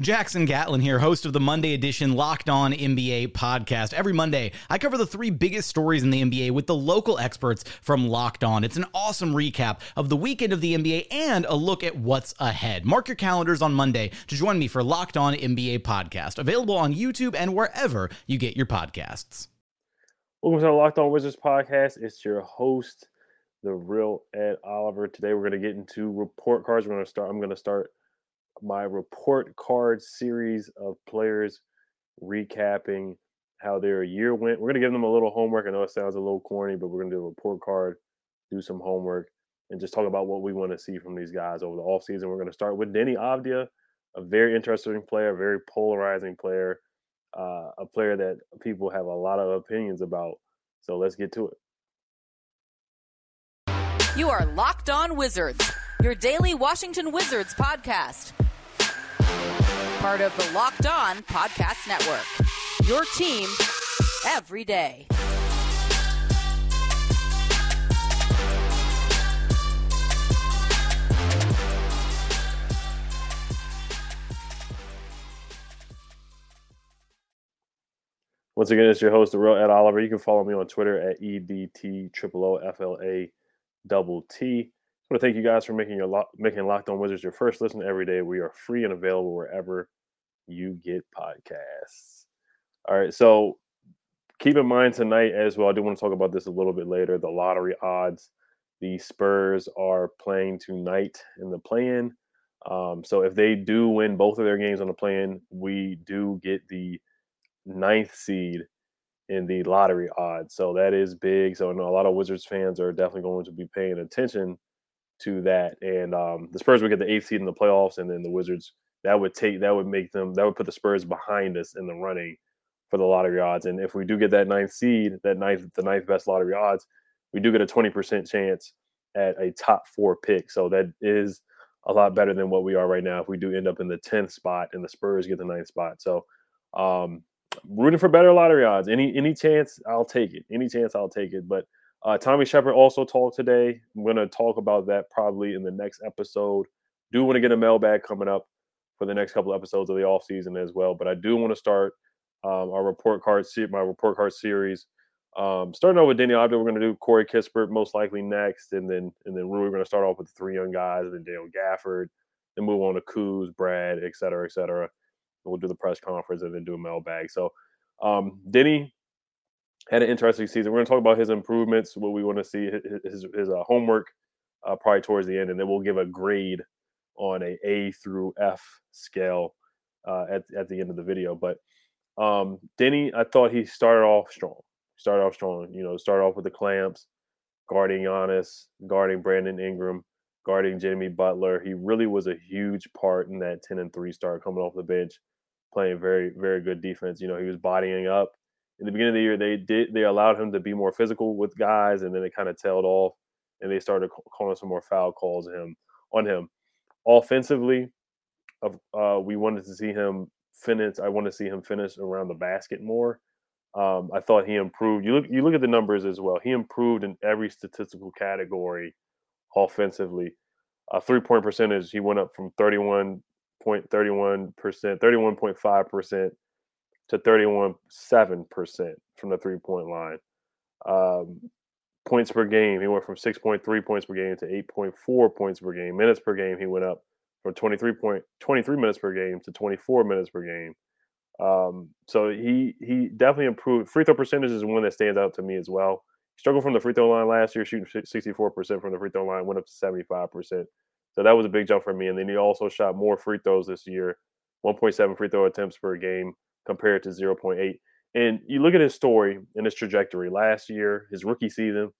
Jackson Gatlin here, host of the Monday edition Locked On NBA podcast. Every Monday, I cover the three biggest stories in the NBA with the local experts from Locked On. It's an awesome recap of the weekend of the NBA and a look at what's ahead. Mark your calendars on Monday to join me for Locked On NBA podcast, available on YouTube and wherever you get your podcasts. Welcome to the Locked On Wizards podcast. It's your host, the real Ed Oliver. Today we're going to get into report cards. We're going to start. I'm going to start my report card series of players recapping how their year went. We're going to give them a little homework. I know it sounds a little corny, but we're going to do a report card, do some homework, and just talk about what we want to see from these guys over the offseason. We're going to start with Deni Avdija, a very interesting player, a very polarizing player, uh, a player that people have a lot of opinions about. So let's get to it. You are Locked On Wizards, your daily Washington Wizards podcast. Part of the Locked On Podcast Network. Your team every day. Once again, it's your host, the real Ed Oliver. You can follow me on Twitter at EDT double T. I want to thank you guys for making your making Locked On Wizards your first listen every day. We are free and available wherever you get podcasts. All right, so keep in mind tonight as well. I do want to talk about this a little bit later. The lottery odds. The Spurs are playing tonight in the play-in. Um, so if they do win both of their games on the play-in, we do get the ninth seed in the lottery odds. So that is big. So I know a lot of Wizards fans are definitely going to be paying attention to that. And um, the Spurs would get the eighth seed in the playoffs, and then the Wizards that would take that would make them that would put the Spurs behind us in the running for the lottery odds. And if we do get that ninth seed, that ninth the ninth best lottery odds, we do get a twenty percent chance at a top four pick. So that is a lot better than what we are right now. If we do end up in the tenth spot and the Spurs get the ninth spot, so um, rooting for better lottery odds. Any any chance, I'll take it. Any chance, I'll take it. But uh, Tommy Sheppard also talked today. I'm going to talk about that probably in the next episode. Do want to get a mailbag coming up for the next couple of episodes of the off season as well. But I do want to start um, our report card my report card series. Um, starting off with Deni Avdija, we're going to do Corey Kispert most likely next, and then and then we're going to start off with the three young guys, and then Daniel Gafford, then move on to Coos, Brad, et cetera, et cetera. And We'll do the press conference and then do a mailbag. So um, Deni had an interesting season. We're going to talk about his improvements, what we want to see, his, his uh, homework uh, probably towards the end, and then we'll give a grade on a A through F scale uh, at at the end of the video. But um, Deni, I thought he started off strong. Started off strong. You know, started off with the clamps, guarding Giannis, guarding Brandon Ingram, guarding Jimmy Butler. He really was a huge part in that 10 and 3 start coming off the bench, playing very, very good defense. You know, he was bodying up. In the beginning of the year, they did they allowed him to be more physical with guys, and then it kind of tailed off, and they started calling some more foul calls him. On him, offensively, uh, we wanted to see him finish. I want to see him finish around the basket more. Um, I thought he improved. You look, you look at the numbers as well. He improved in every statistical category offensively. Uh, three point percentage, he went up from 31.31%, 31.5% to 31.7% from the three point line. Um, points per game, he went from 6.3 points per game to 8.4 points per game. Minutes per game, he went up from 23 point 23 minutes per game to 24 minutes per game. Um, so he he definitely improved. Free throw percentage is one that stands out to me as well. Struggled from the free throw line last year, shooting 64% from the free throw line, went up to 75%. So that was a big jump for me. And then he also shot more free throws this year, 1.7 free throw attempts per game compared to 0.8. And you look at his story and his trajectory. Last year, his rookie season,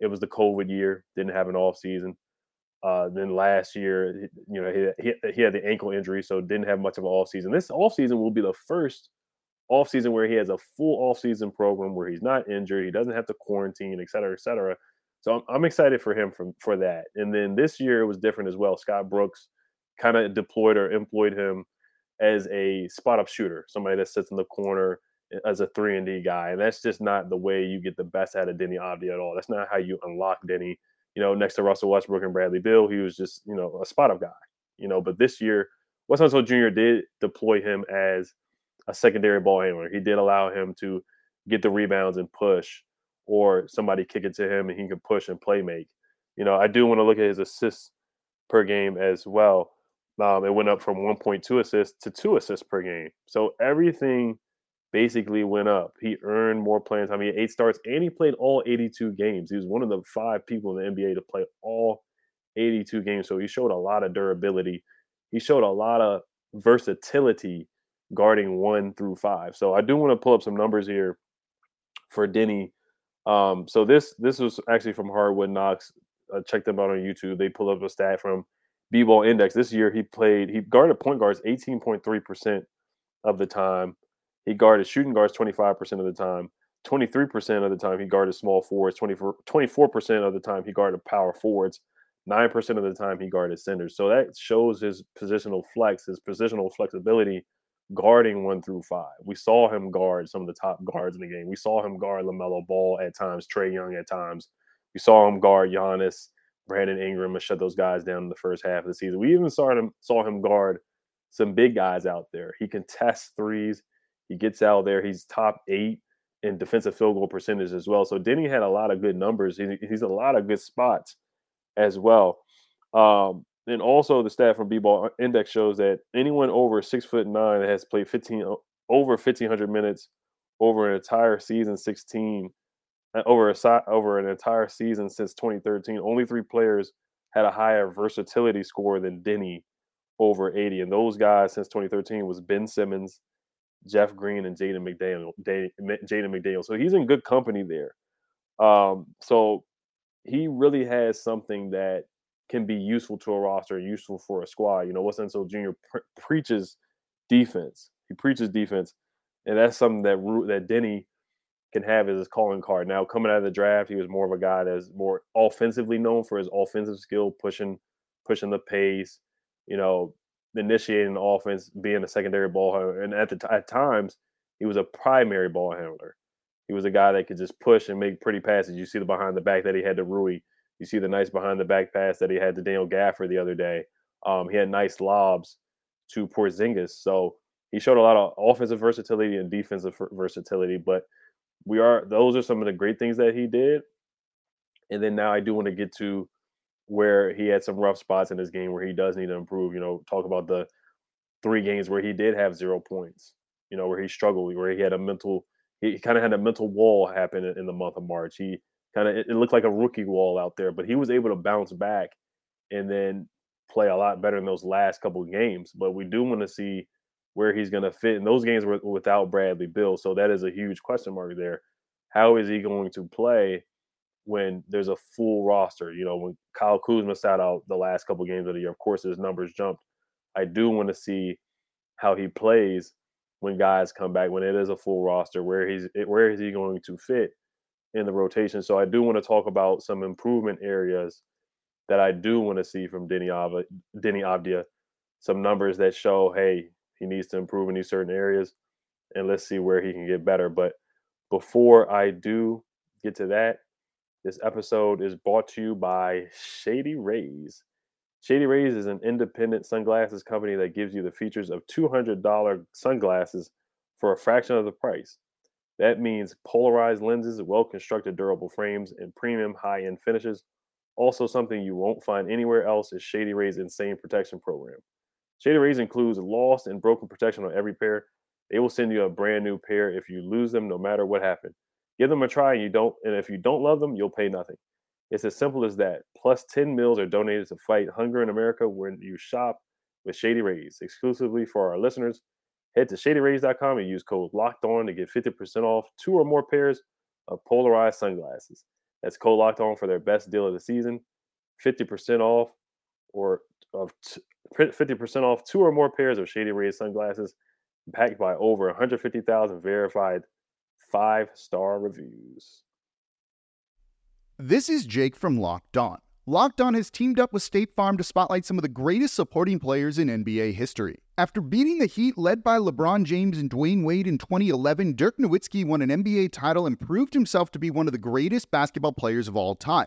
it was the COVID year, didn't have an off season. Uh, then last year, you know, he, he, he had the ankle injury, so didn't have much of an off season. This off season will be the first off season where he has a full off season program where he's not injured, he doesn't have to quarantine, et cetera, et cetera. So I'm, I'm excited for him for, for that. And then this year it was different as well. Scott Brooks kind of deployed or employed him as a spot up shooter, somebody that sits in the corner eh, as a three and D guy. And that's just not the way you get the best out of Deni Avdija at all. That's not how you unlock Deni. you know, next to Russell Westbrook and Bradley Beal, he was just, you know, a spot up guy, you know. But this year, Wes Unseld Jr. did deploy him as a secondary ball handler. He did allow him to get the rebounds and push, or somebody kick it to him and he can push and play make. You know, I do want to look at his assists per game as well. Um, it went up from 1.2 assists to two assists per game. So everything basically went up. He earned more playing time. He had eight starts and he played all 82 games. He was one of the five people in the NBA to play all 82 games. So he showed a lot of durability. He showed a lot of versatility guarding one through five. So I do want to pull up some numbers here for Deni. Um, so this this was actually from Hardwood Knocks. Uh, check them out on YouTube. They pull up a stat from B-Ball Index. This year he played, he guarded point guards 18.3% of the time. He guarded shooting guards 25% of the time. 23% of the time he guarded small forwards. 24, 24% of the time he guarded power forwards. 9% of the time he guarded centers. So that shows his positional flex, his positional flexibility guarding one through five. We saw him guard some of the top guards in the game. We saw him guard LaMelo Ball at times, Trae Young at times. We saw him guard Giannis, Brandon Ingram, and shut those guys down in the first half of the season. We even saw him saw him guard some big guys out there. He can test threes. He gets out there. He's top eight in defensive field goal percentage as well. So Deni had a lot of good numbers. He, he's a lot of good spots as well. Um, and also the stat from B-Ball Index shows that anyone over six foot nine that has played 15 over 1500 minutes over an entire season 16 uh, over a over an entire season since 2013 only three players had a higher versatility score than Deni over 80 and those guys since 2013 was Ben Simmons Jeff Green and Jaden McDaniel, Jaden McDaniel. So he's in good company there. Um, so he really has something that can be useful to a roster, useful for a squad. You know, Wes Unseld Jr. Pre- preaches defense. He preaches defense, and that's something that that Deni can have as his calling card. Now, coming out of the draft, he was more of a guy that's more offensively known for his offensive skill, pushing pushing the pace, you know, initiating the offense, being a secondary ball handler, and at the t- at times he was a primary ball handler. He was a guy that could just push and make pretty passes. You see the behind the back that he had to Rui. You see the nice behind the back pass that he had to Daniel Gafford the other day. Um, he had nice lobs to Porzingis. So he showed a lot of offensive versatility and defensive versatility. But we are those are some of the great things that he did. And then now I do want to get to where he had some rough spots in his game where he does need to improve. You know, talk about the three games where he did have zero points. You know, where he struggled, where he had a mental, he kind of had a mental wall happen in, the month of March. He kind of it, looked like a rookie wall out there, but he was able to bounce back and then play a lot better in those last couple games. But we do want to see where he's going to fit And those games were without Bradley Beal. So that is a huge question mark there. How is he going to play when there's a full roster. You know, when Kyle Kuzma sat out the last couple games of the year, of course his numbers jumped. I do want to see how he plays when guys come back when it is a full roster. Where he's eh, where is he going to fit in the rotation? So I do want to talk about some improvement areas that I do want to see from Deni Avdija, some numbers that show, hey, he needs to improve in these certain areas, and let's see where he can get better. But before I do get to that, this episode is brought to you by Shady Rays. Shady Rays is an independent sunglasses company that gives you the features of $200 sunglasses for a fraction of the price. That means polarized lenses, well constructed durable frames, and premium high end finishes. Also, something you won't find anywhere else is Shady Rays Insane Protection Program. Shady Rays includes lost and broken protection on every pair. They will send you a brand new pair if you lose them, no matter what happened. Give them a try, and you don't, and if you don't love them, you'll pay nothing. It's as simple as that. Plus, 10 meals are donated to fight hunger in America when you shop with Shady Rays. Exclusively for our listeners, head to shadyrays.com and use code locked on to get 50% off two or more pairs of polarized sunglasses. That's code locked on for their best deal of the season. 50% off or of t- 50% off two or more pairs of Shady Rays sunglasses backed by over 150,000 verified five star reviews. This is Jake from Locked On. Locked On has teamed up with State Farm to spotlight some of the greatest supporting players in NBA history. After beating the Heat led by LeBron James and Dwyane Wade in 2011, Dirk Nowitzki won an NBA title and proved himself to be one of the greatest basketball players of all time.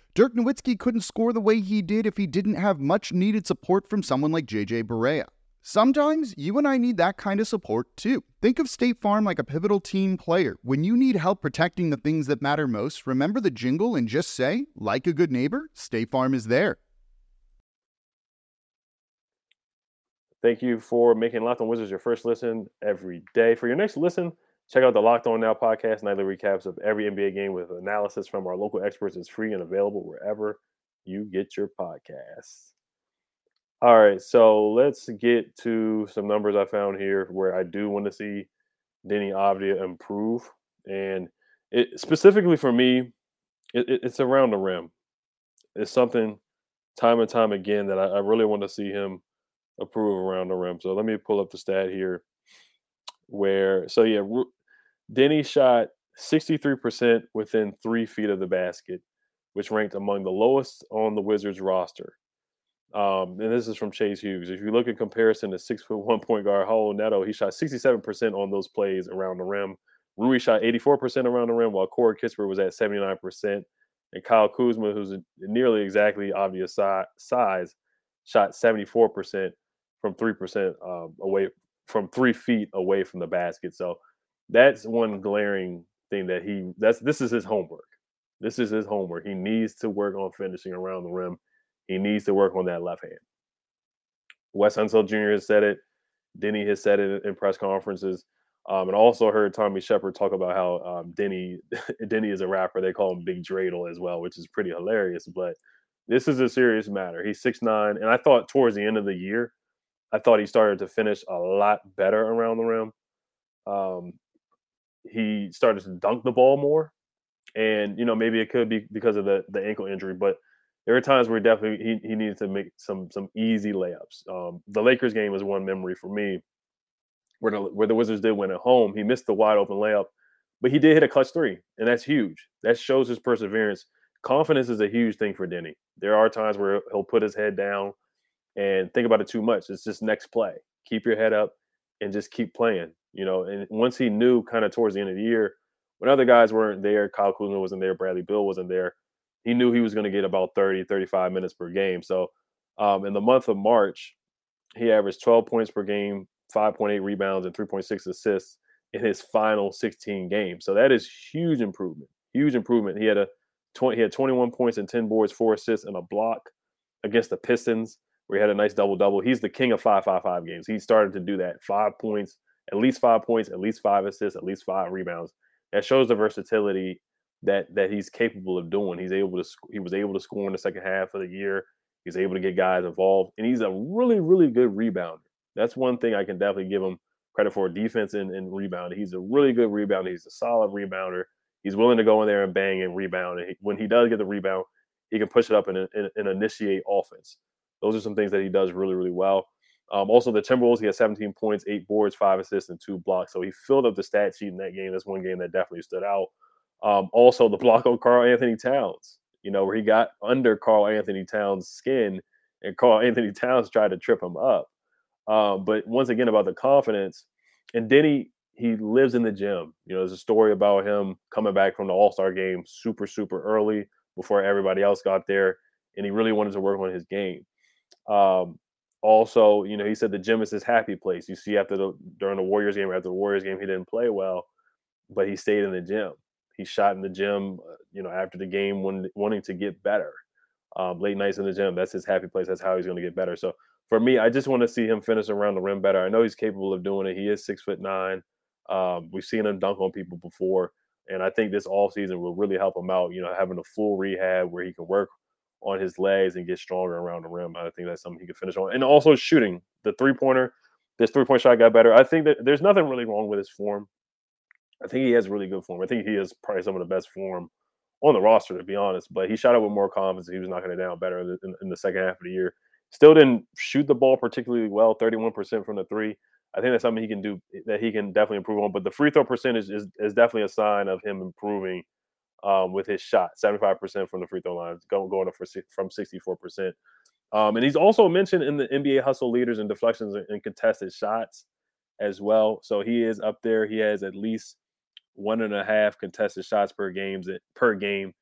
Dirk Nowitzki couldn't score the way he did if he didn't have much needed support from someone like JJ Barea. Sometimes you and I need that kind of support too. Think of State Farm like a pivotal team player. When you need help protecting the things that matter most, remember the jingle and just say, like a good neighbor, State Farm is there. Thank you for making Locked On Wizards your first listen every day. For your next listen, check out the Locked On Now podcast, nightly recaps of every NBA game with analysis from our local experts. It's free and available wherever you get your podcasts. All right, so let's get to some numbers I found here where I do want to see Deni Avdija improve, and it specifically for me, it, it's around the rim. It's something time and time again that I, I really want to see him improve around the rim. So let me pull up the stat here. Where so yeah, Deni shot 63% within three feet of the basket, which ranked among the lowest on the Wizards roster. Um, and this is from Chase Hughes. If you look at comparison to six foot one point guard Raul Neto, he shot 67% on those plays around the rim. Rui shot 84% around the rim, while Corey Kispert was at 79%. And Kyle Kuzma, who's nearly exactly obvious si- size, shot 74% from 3% um, away from three feet away from the basket. So that's one glaring thing that he that's this is his homework. This is his homework. He needs to work on finishing around the rim he needs to work on that left hand. Wes Unseld Jr. has said it. Deni has said it in press conferences. Um, and also heard Tommy Sheppard talk about how um, Deni Deni is a rapper. They call him Big Dreidel as well, which is pretty hilarious. But this is a serious matter. He's six nine, and I thought towards the end of the year, I thought he started to finish a lot better around the rim. Um, he started to dunk the ball more, and you know maybe it could be because of the the ankle injury, but there were times where definitely he, he needed to make some some easy layups. Um, the Lakers game was one memory for me where the where the Wizards did win at home. He missed the wide open layup, but he did hit a clutch three, and that's huge. That shows his perseverance. Confidence is a huge thing for Deni. There are times where he'll put his head down and think about it too much. It's just next play. Keep your head up and just keep playing. You know, and once he knew kind of towards the end of the year, when other guys weren't there, Kyle Kuzma wasn't there, Bradley Beal wasn't there he knew he was going to get about 30, 35 minutes per game. So um, in the month of March, he averaged 12 points per game, 5.8 rebounds, and 3.6 assists in his final 16 games. So that is huge improvement. Huge improvement. He had a 20, he had 21 points and 10 boards, four assists, and a block against the Pistons, where he had a nice double double. He's the king of five five five games. He started to do that. Five points, at least five points, at least five assists, at least five rebounds. That shows the versatility that that he's capable of doing. He's able to he was able to score in the second half of the year. He's able to get guys involved, and he's a really really good rebounder. That's one thing I can definitely give him credit for defense and, and rebound. He's a really good rebounder. He's a solid rebounder. He's willing to go in there and bang and rebound. And he, when he does get the rebound, he can push it up and, and, and, initiate offense. Those are some things that he does really, really well. Um, also, the Timberwolves, he had 17 points, eight boards, five assists, and two blocks. So he filled up the stat sheet in that game. That's one game that definitely stood out. Um, also, the block on Karl-Anthony Towns, you know, where he got under Karl-Anthony Towns' skin and Karl-Anthony Towns tried to trip him up. Um, but once again, about the confidence, and Deni, he lives in the gym. You know, there's a story about him coming back from the All Star game super, super early before everybody else got there, and he really wanted to work on his game. Um, also, you know, he said the gym is his happy place. You see, after the during the Warriors game, after the Warriors game, he didn't play well, but he stayed in the gym. He shot in the gym, uh, you know, after the game, wanting, wanting to get better. Um, late nights in the gym, that's his happy place. That's how he's going to get better. So for me, I just want to see him finish around the rim better. I know he's capable of doing it. He is six foot nine. Um, we've seen him dunk on people before, and I think this all season will really help him out. You know, having a full rehab where he can work on his legs and get stronger around the rim. I think that's something he can finish on. And also shooting the three pointer. This three point shot got better. I think that there's nothing really wrong with his form. I think he has really good form. I think he has probably some of the best form on the roster, to be honest. But he shot it with more confidence. He was knocking it down better in the, in the second half of the year. Still didn't shoot the ball particularly well, 31% from the three. I think that's something he can do that he can definitely improve on. But the free throw percentage is, is definitely a sign of him improving um, with his shot, 75% from the free throw line, going going up for, from 64%. Um, and he's also mentioned in the NBA hustle leaders and deflections and contested shots as well. So he is up there. He has at least one and a half contested shots per games per game,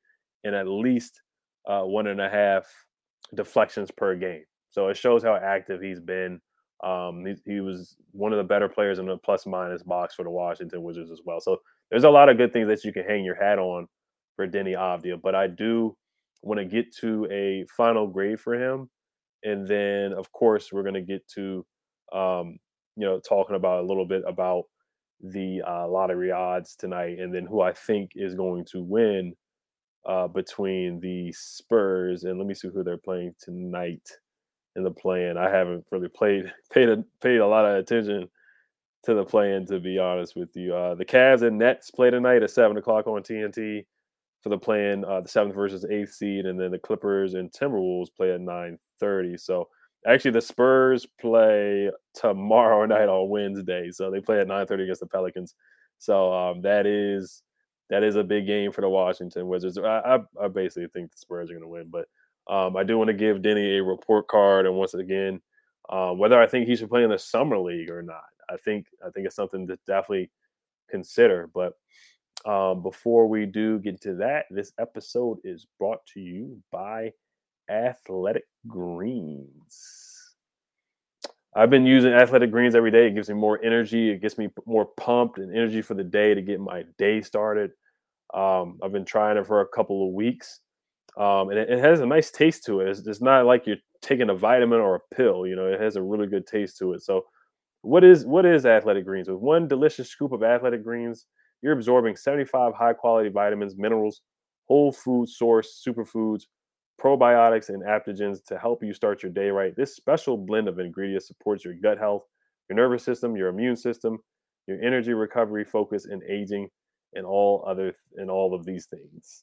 and at least uh, one and a half deflections per game. So it shows how active he's been. Um, he, he, was one of the better players in the plus minus box for the Washington Wizards as well. So there's a lot of good things that you can hang your hat on for Deni Avdija, but I do want to get to a final grade for him, and then of course we're going to get to um, you know talking about a little bit about the uh, lottery odds tonight, and then who I think is going to win uh, between the Spurs and let me see who they're playing tonight in the play-in. I haven't really played paid a, paid a lot of attention to the play-in to be honest with you. Uh, the Cavs and Nets play tonight at seven o'clock on TNT for the play-in. Uh, the seventh versus eighth seed, and then the Clippers and Timberwolves play at nine thirty. So actually, the Spurs play tomorrow night on Wednesday, so they play at nine thirty against the Pelicans. So um, that is that is a big game for the Washington Wizards. I, I, I basically think the Spurs are going to win, but um, I do want to give Deni a report card, and once again, um, whether I think he should play in the summer league or not, I think I think it's something to definitely consider. But um, before we do get to that, this episode is brought to you by Athletic Greens. I've been using Athletic Greens every day. It gives me more energy. It gets me more pumped and energy for the day to get my day started. Um, I've been trying it for a couple of weeks, um, and it, it, has a nice taste to it. It's, it's not like you're taking a vitamin or a pill. You know, it has a really good taste to it. So, what is what is Athletic Greens? With one delicious scoop of Athletic Greens, you're absorbing 75 high quality vitamins, minerals, whole food source superfoods, probiotics, and adaptogens to help you start your day right. This special blend of ingredients supports your gut health, your nervous system, your immune system, your energy recovery, focus, and aging, and all other and all of these things.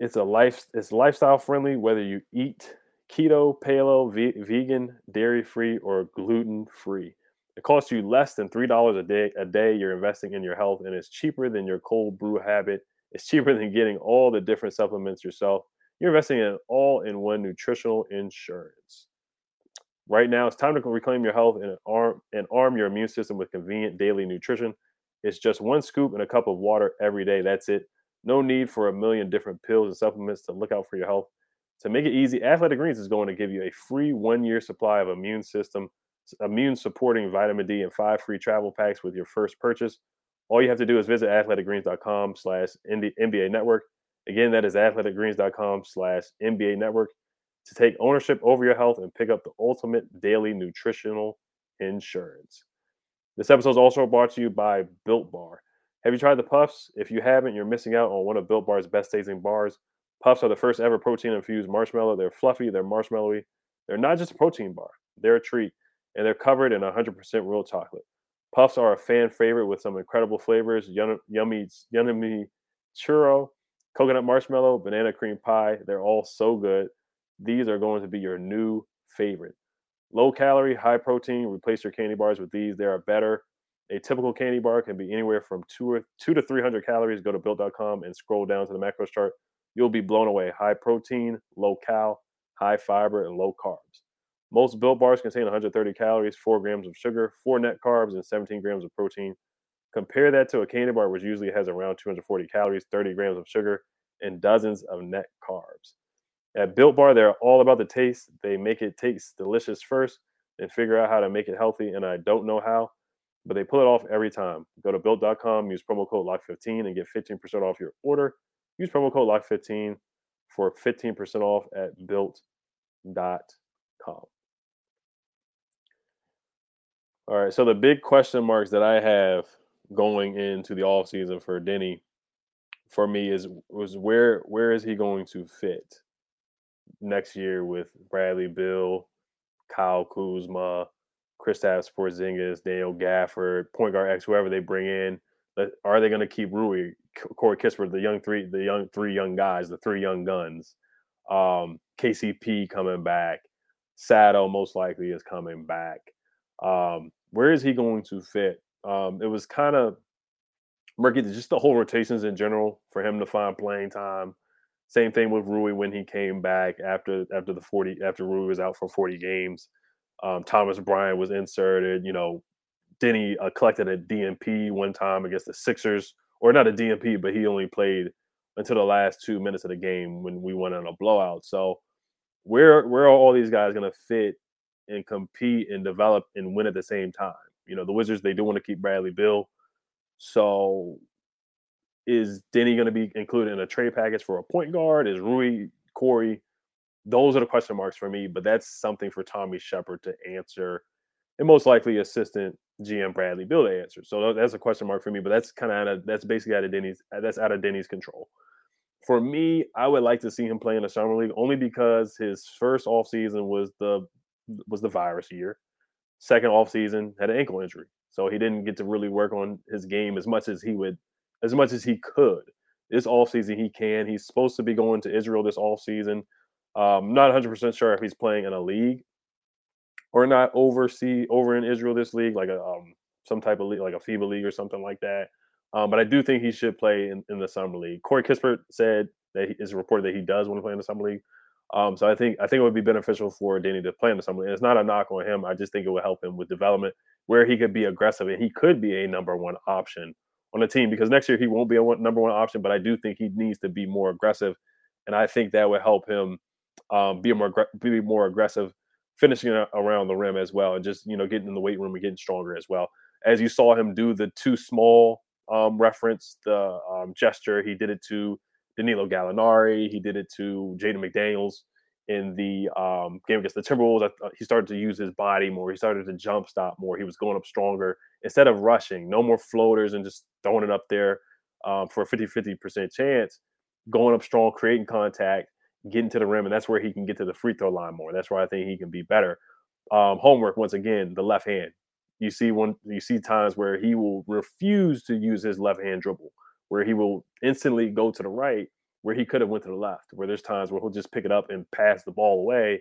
It's a life. It's lifestyle friendly whether you eat keto, paleo, ve- vegan, dairy free, or gluten free. It costs you less than three dollars a day. A day you're investing in your health, and it's cheaper than your cold brew habit it's cheaper than getting all the different supplements yourself. You're investing in all in one nutritional insurance. Right now, it's time to reclaim your health and arm and arm your immune system with convenient daily nutrition. It's just one scoop and a cup of water every day. That's it. No need for a million different pills and supplements to look out for your health. To make it easy, Athletic Greens is going to give you a free one-year supply of immune system, immune supporting vitamin D, and five free travel packs with your first purchase. All you have to do is visit athleticgreens.com slash NBA network. Again, that is athleticgreens.com slash NBA network to take ownership over your health and pick up the ultimate daily nutritional insurance. This episode is also brought to you by Built Bar. Have you tried the Puffs? If you haven't, you're missing out on one of Built Bar's best tasting bars. Puffs are the first ever protein infused marshmallow. They're fluffy, they're marshmallowy. They're not just a protein bar, they're a treat, and they're covered in 100% real chocolate. Puffs are a fan favorite with some incredible flavors: yummy, yummy churro, coconut marshmallow, banana cream pie. They're all so good. These are going to be your new favorite. Low calorie, high protein. Replace your candy bars with these. They are better. A typical candy bar can be anywhere from two or two to three hundred calories. Go to built.com and scroll down to the macros chart. You'll be blown away. High protein, low cal, high fiber, and low carbs. Most built bars contain 130 calories, 4 grams of sugar, 4 net carbs, and 17 grams of protein. Compare that to a candy bar, which usually has around 240 calories, 30 grams of sugar, and dozens of net carbs. At Built Bar, they're all about the taste. They make it taste delicious first and figure out how to make it healthy. And I don't know how, but they pull it off every time. Go to built.com, use promo code LOCK15 and get 15% off your order. Use promo code LOCK15 for 15% off at built.com. All right. So the big question marks that I have going into the off season for Deni for me is was where where is he going to fit next year with Bradley Beal, Kyle Kuzma, Kristaps Porzingis, Daniel Gafford, point guard X, whoever they bring in. Are they going to keep Rui, Corey Kispert, the young three, the young three young guys, the three young guns? Um, KCP coming back, Sato most likely is coming back. Um, where is he going to fit? Um, it was kind of murky, just the whole rotations in general for him to find playing time. Same thing with Rui when he came back after after the 40 after Rui was out for 40 games. Um, Thomas Bryant was inserted. You know, Deni uh, collected a DNP one time against the Sixers, or not a DNP, but he only played until the last two minutes of the game when we went on a blowout. So where where are all these guys going to fit and compete and develop and win at the same time? You know, the Wizards they do want to keep Bradley Beal. So is Deni going to be included in a trade package for a point guard? Is Rui, Corey? Those are the question marks for me, but that's something for Tommy Sheppard to answer, and most likely assistant GM Bradley Beal to answer. So that's a question mark for me, but that's kind of out of that's basically out of Deni's uh, that's out of Deni's control. For me, I would like to see him play in the summer league only because his first offseason was the was the virus year. Second offseason had an ankle injury. So he didn't get to really work on his game as much as he would, as much as he could. This offseason, he can. He's supposed to be going to Israel this offseason. Um, not 100% sure if he's playing in a league or not oversee over in Israel this league, like a um, some type of league, like a FIBA league or something like that. Um, but I do think he should play in, in the summer league. Corey Kispert said that he, reported that he does want to play in the summer league. Um, so I think I think it would be beneficial for Danny to play in the summer. And it's not a knock on him. I just think it would help him with development where he could be aggressive and he could be a number one option on the team because next year he won't be a one, number one option, but I do think he needs to be more aggressive, and I think that would help him um, be more be more aggressive, finishing around the rim as well, and just you know getting in the weight room and getting stronger as well. As you saw him do the too small um, reference, the um, gesture, he did it to Danilo Gallinari, he did it to Jaden McDaniels in the um, game against the Timberwolves. he started to use his body more. He started to jump stop more. He was going up stronger instead of rushing. No more floaters and just throwing it up there um, for a 50 50% chance. Going up strong, creating contact, getting to the rim. And that's where he can get to the free throw line more. That's where I think he can be better. Um, homework, once again, the left hand. You see one you see times where he will refuse to use his left hand dribble, where he will instantly go to the right where he could have went to the left, where there's times where he'll just pick it up and pass the ball away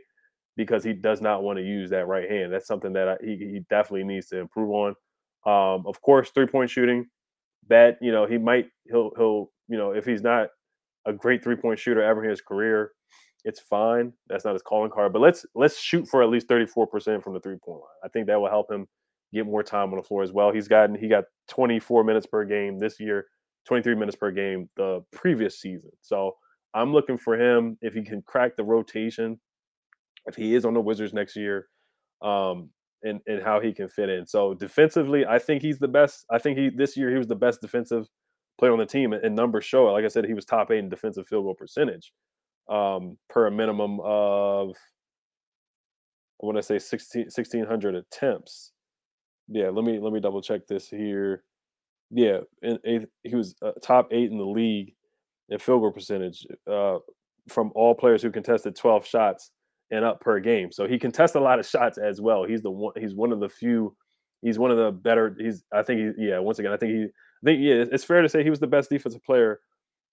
because he does not want to use that right hand. That's something that I, he, he definitely needs to improve on. Um, of course, three point shooting. That you know he might he'll he'll you know if he's not a great three point shooter ever in his career, it's fine. That's not his calling card. But let's let's shoot for at least thirty four percent from the three point line. I think that will help him get more time on the floor as well. He's gotten he got twenty four minutes per game this year. 23 minutes per game the previous season. So I'm looking for him if he can crack the rotation, if he is on the Wizards next year, um, and and how he can fit in. So defensively, I think he's the best. I think he this year he was the best defensive player on the team, and numbers show it. Like I said, he was top eight in defensive field goal percentage um, per a minimum of I want to say 16, 1600 attempts. Yeah, let me let me double check this here. Yeah, and he was uh, top eight in the league in field goal percentage uh, from all players who contested 12 shots and up per game. So he contests a lot of shots as well. He's the one. He's one of the few. He's one of the better. He's. I think he. Yeah. Once again, I think he. I think yeah. It's fair to say he was the best defensive player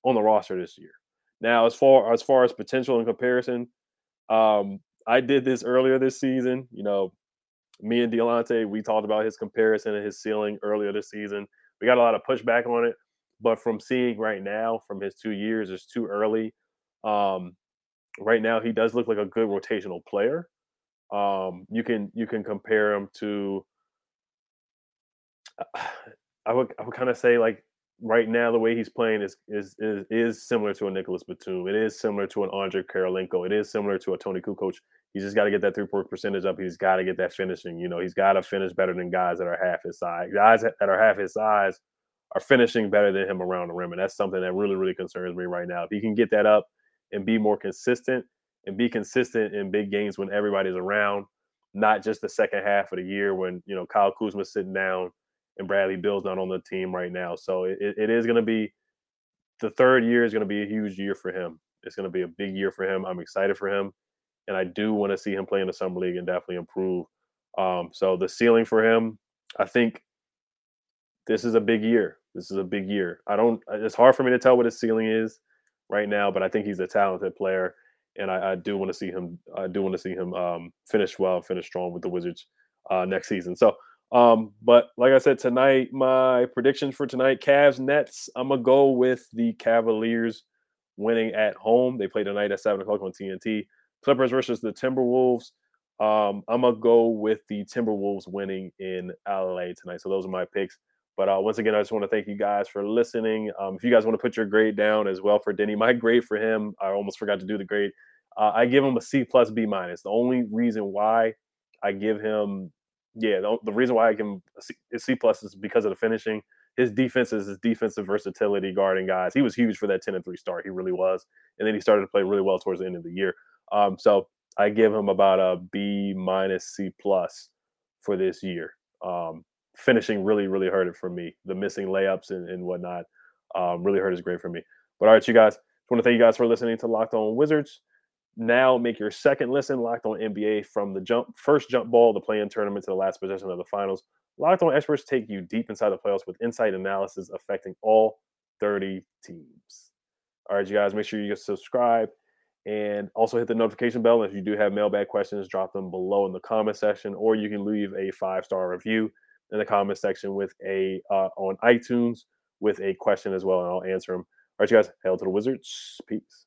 on the roster this year. Now, as far as far as potential in comparison, um, I did this earlier this season. You know, me and Delonte, we talked about his comparison and his ceiling earlier this season. We got a lot of pushback on it, but from seeing right now, from his two years, it's too early. Um, right now, he does look like a good rotational player. Um, you can you can compare him to. I would I would kind of say like right now the way he's playing is is is is similar to a Nicolas Batum. It is similar to an Andre Kirilenko. It is similar to a Toni Kukoc. He's just got to get that three point percentage up. He's got to get that finishing. You know, he's got to finish better than guys that are half his size. Guys that are half his size are finishing better than him around the rim, and that's something that really really concerns me right now. If he can get that up and be more consistent and be consistent in big games when everybody's around, not just the second half of the year when you know Kyle Kuzma's sitting down and Bradley Beal's not on the team right now. So it, it is going to be the third year is going to be a huge year for him. It's going to be a big year for him. I'm excited for him, and I do want to see him play in the summer league and definitely improve. Um, so the ceiling for him, I think this is a big year. This is a big year. I don't. It's hard for me to tell what his ceiling is right now, but I think he's a talented player, and I, I do want to see him. I do want to see him um, finish well, finish strong with the Wizards uh, next season. So um, but like I said, tonight, my predictions for tonight, Cavs Nets, I'm gonna go with the Cavaliers winning at home. They play tonight at seven o'clock on TNT. Clippers versus the Timberwolves. Um, I'm gonna go with the Timberwolves winning in LA tonight. So those are my picks. But uh, once again, I just want to thank you guys for listening. Um, if you guys want to put your grade down as well for Deni, my grade for him, I almost forgot to do the grade. Uh, I give him a C plus B minus. The only reason why I give him yeah, the, the reason why I can C plus is because of the finishing. His defense is his defensive versatility guarding guys. He was huge for that 10 and 3 start. He really was. And then he started to play really well towards the end of the year. Um, so I give him about a B minus C plus for this year. Um, finishing really, really hurt it for me. The missing layups and, and whatnot um, really hurt his grade for me. But all right, you guys, I want to thank you guys for listening to Locked On Wizards now make your second listen locked on NBA from the jump first jump ball, the play-in tournament to the last possession of the finals. Locked on experts take you deep inside the playoffs with insight analysis affecting all 30 teams. All right, you guys, make sure you subscribe and also hit the notification bell. If you do have mailbag questions, drop them below in the comment section, or you can leave a five-star review in the comment section with a uh, on iTunes with a question as well, and I'll answer them. All right, you guys, hail to the Wizards. Peace.